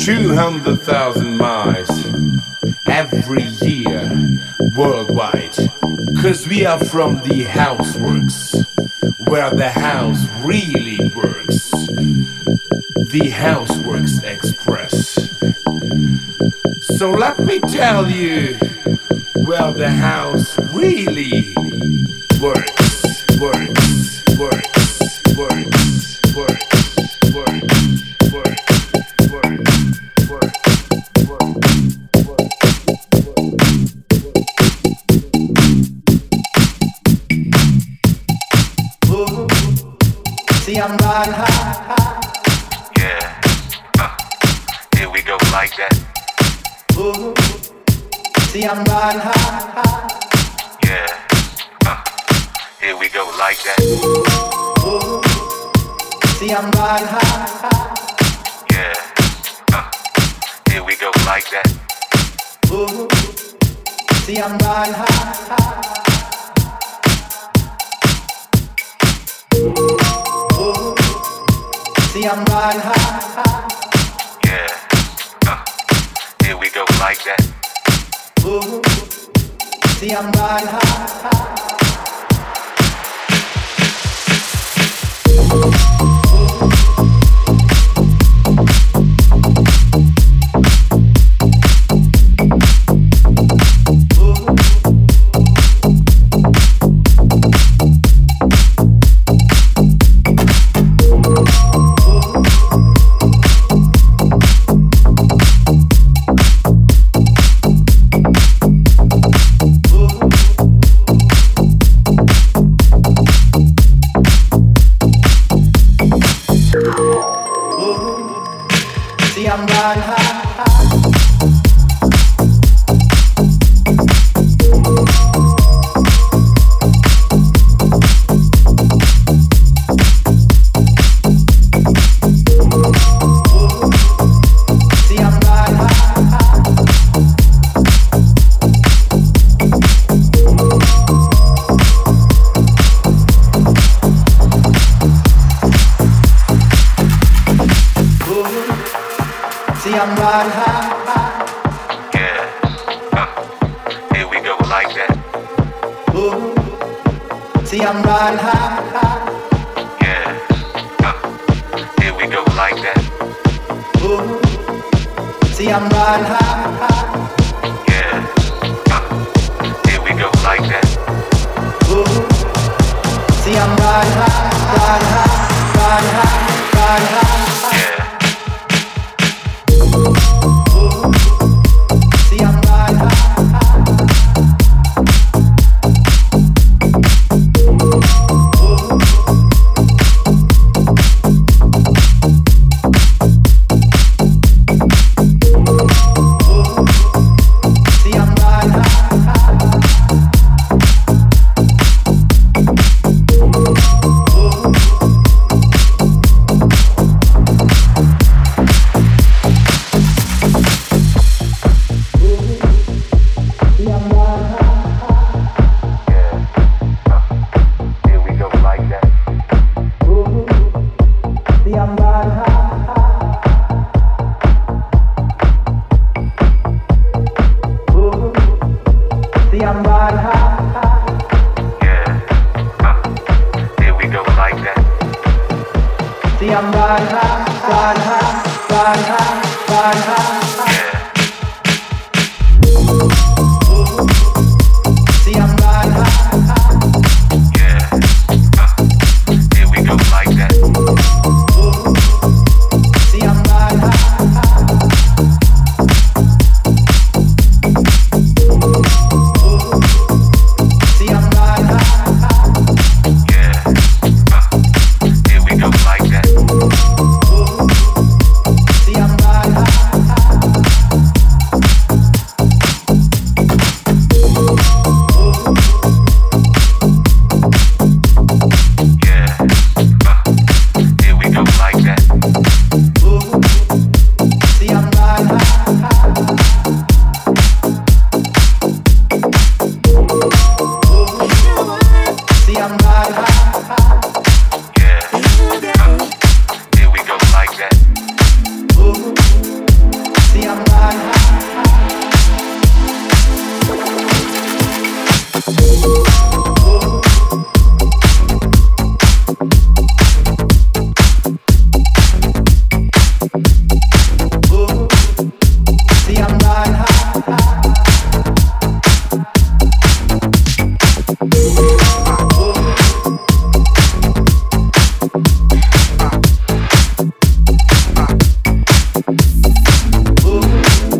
200,000 miles every year worldwide. Cause we are from the houseworks, where the house really works. The Houseworks Express. So let me tell you where the house really works, works, works, works, I'm riding high. Yeah. Uh, here we go like that. Ooh. See, I'm riding high. Yeah. Uh, here we go like that. Ooh. See, I'm riding high. Yeah. Uh, here we go like that. Ooh. See, I'm riding high. See, I'm riding high. Yeah. Uh, here we go like that. Ooh. See, I'm riding high. oh.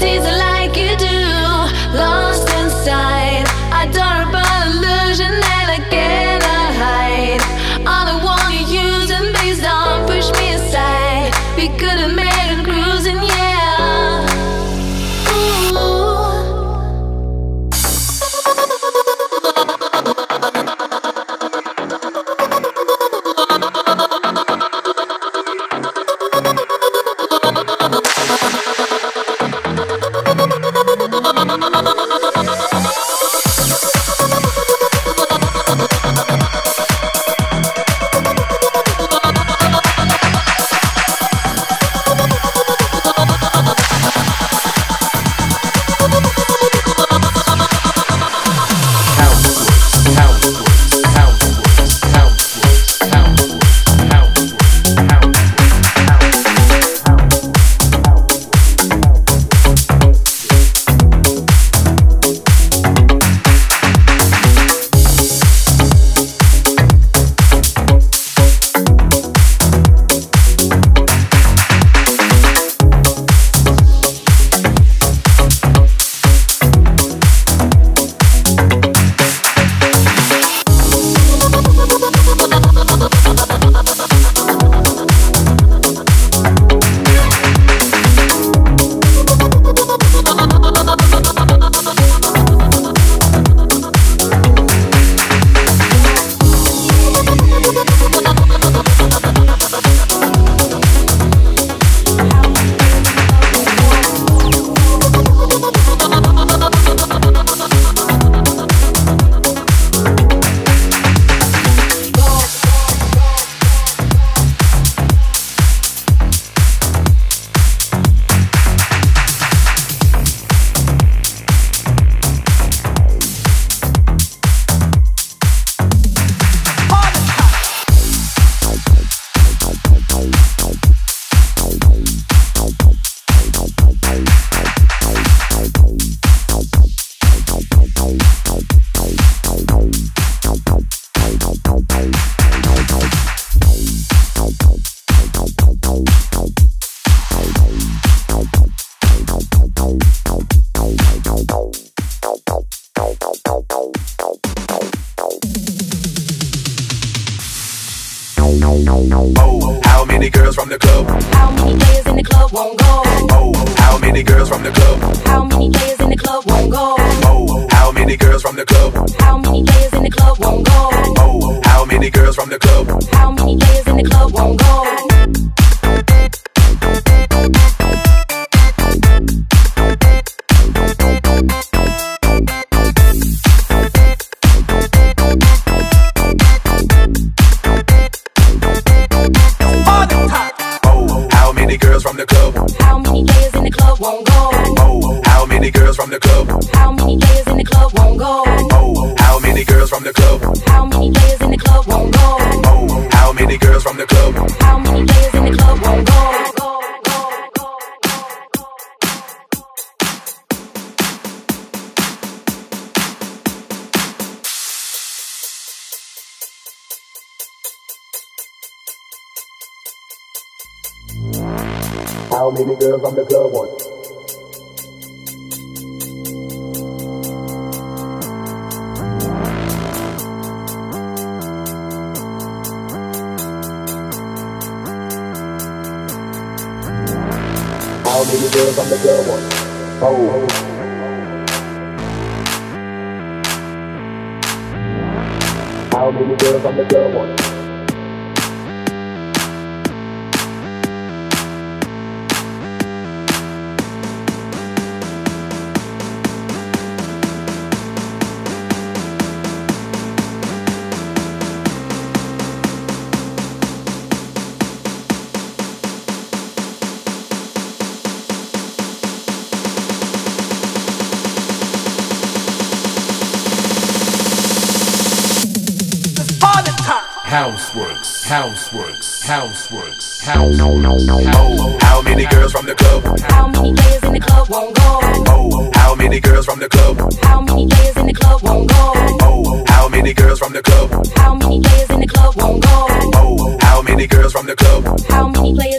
cities light. How many girls on the club want? How many girls on the club want? Oh. How many girls on the club want? Houseworks, houseworks, houseworks, houseworks. Oh, how many girls from the club? How many players in the club won't go? Oh, how many girls from the club? How many players in the club won't go? Oh, how many girls from the club? How many players in the club won't go? Oh, how many girls from the club? How many players?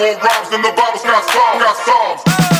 More rhymes than the Bible's got songs. Got songs.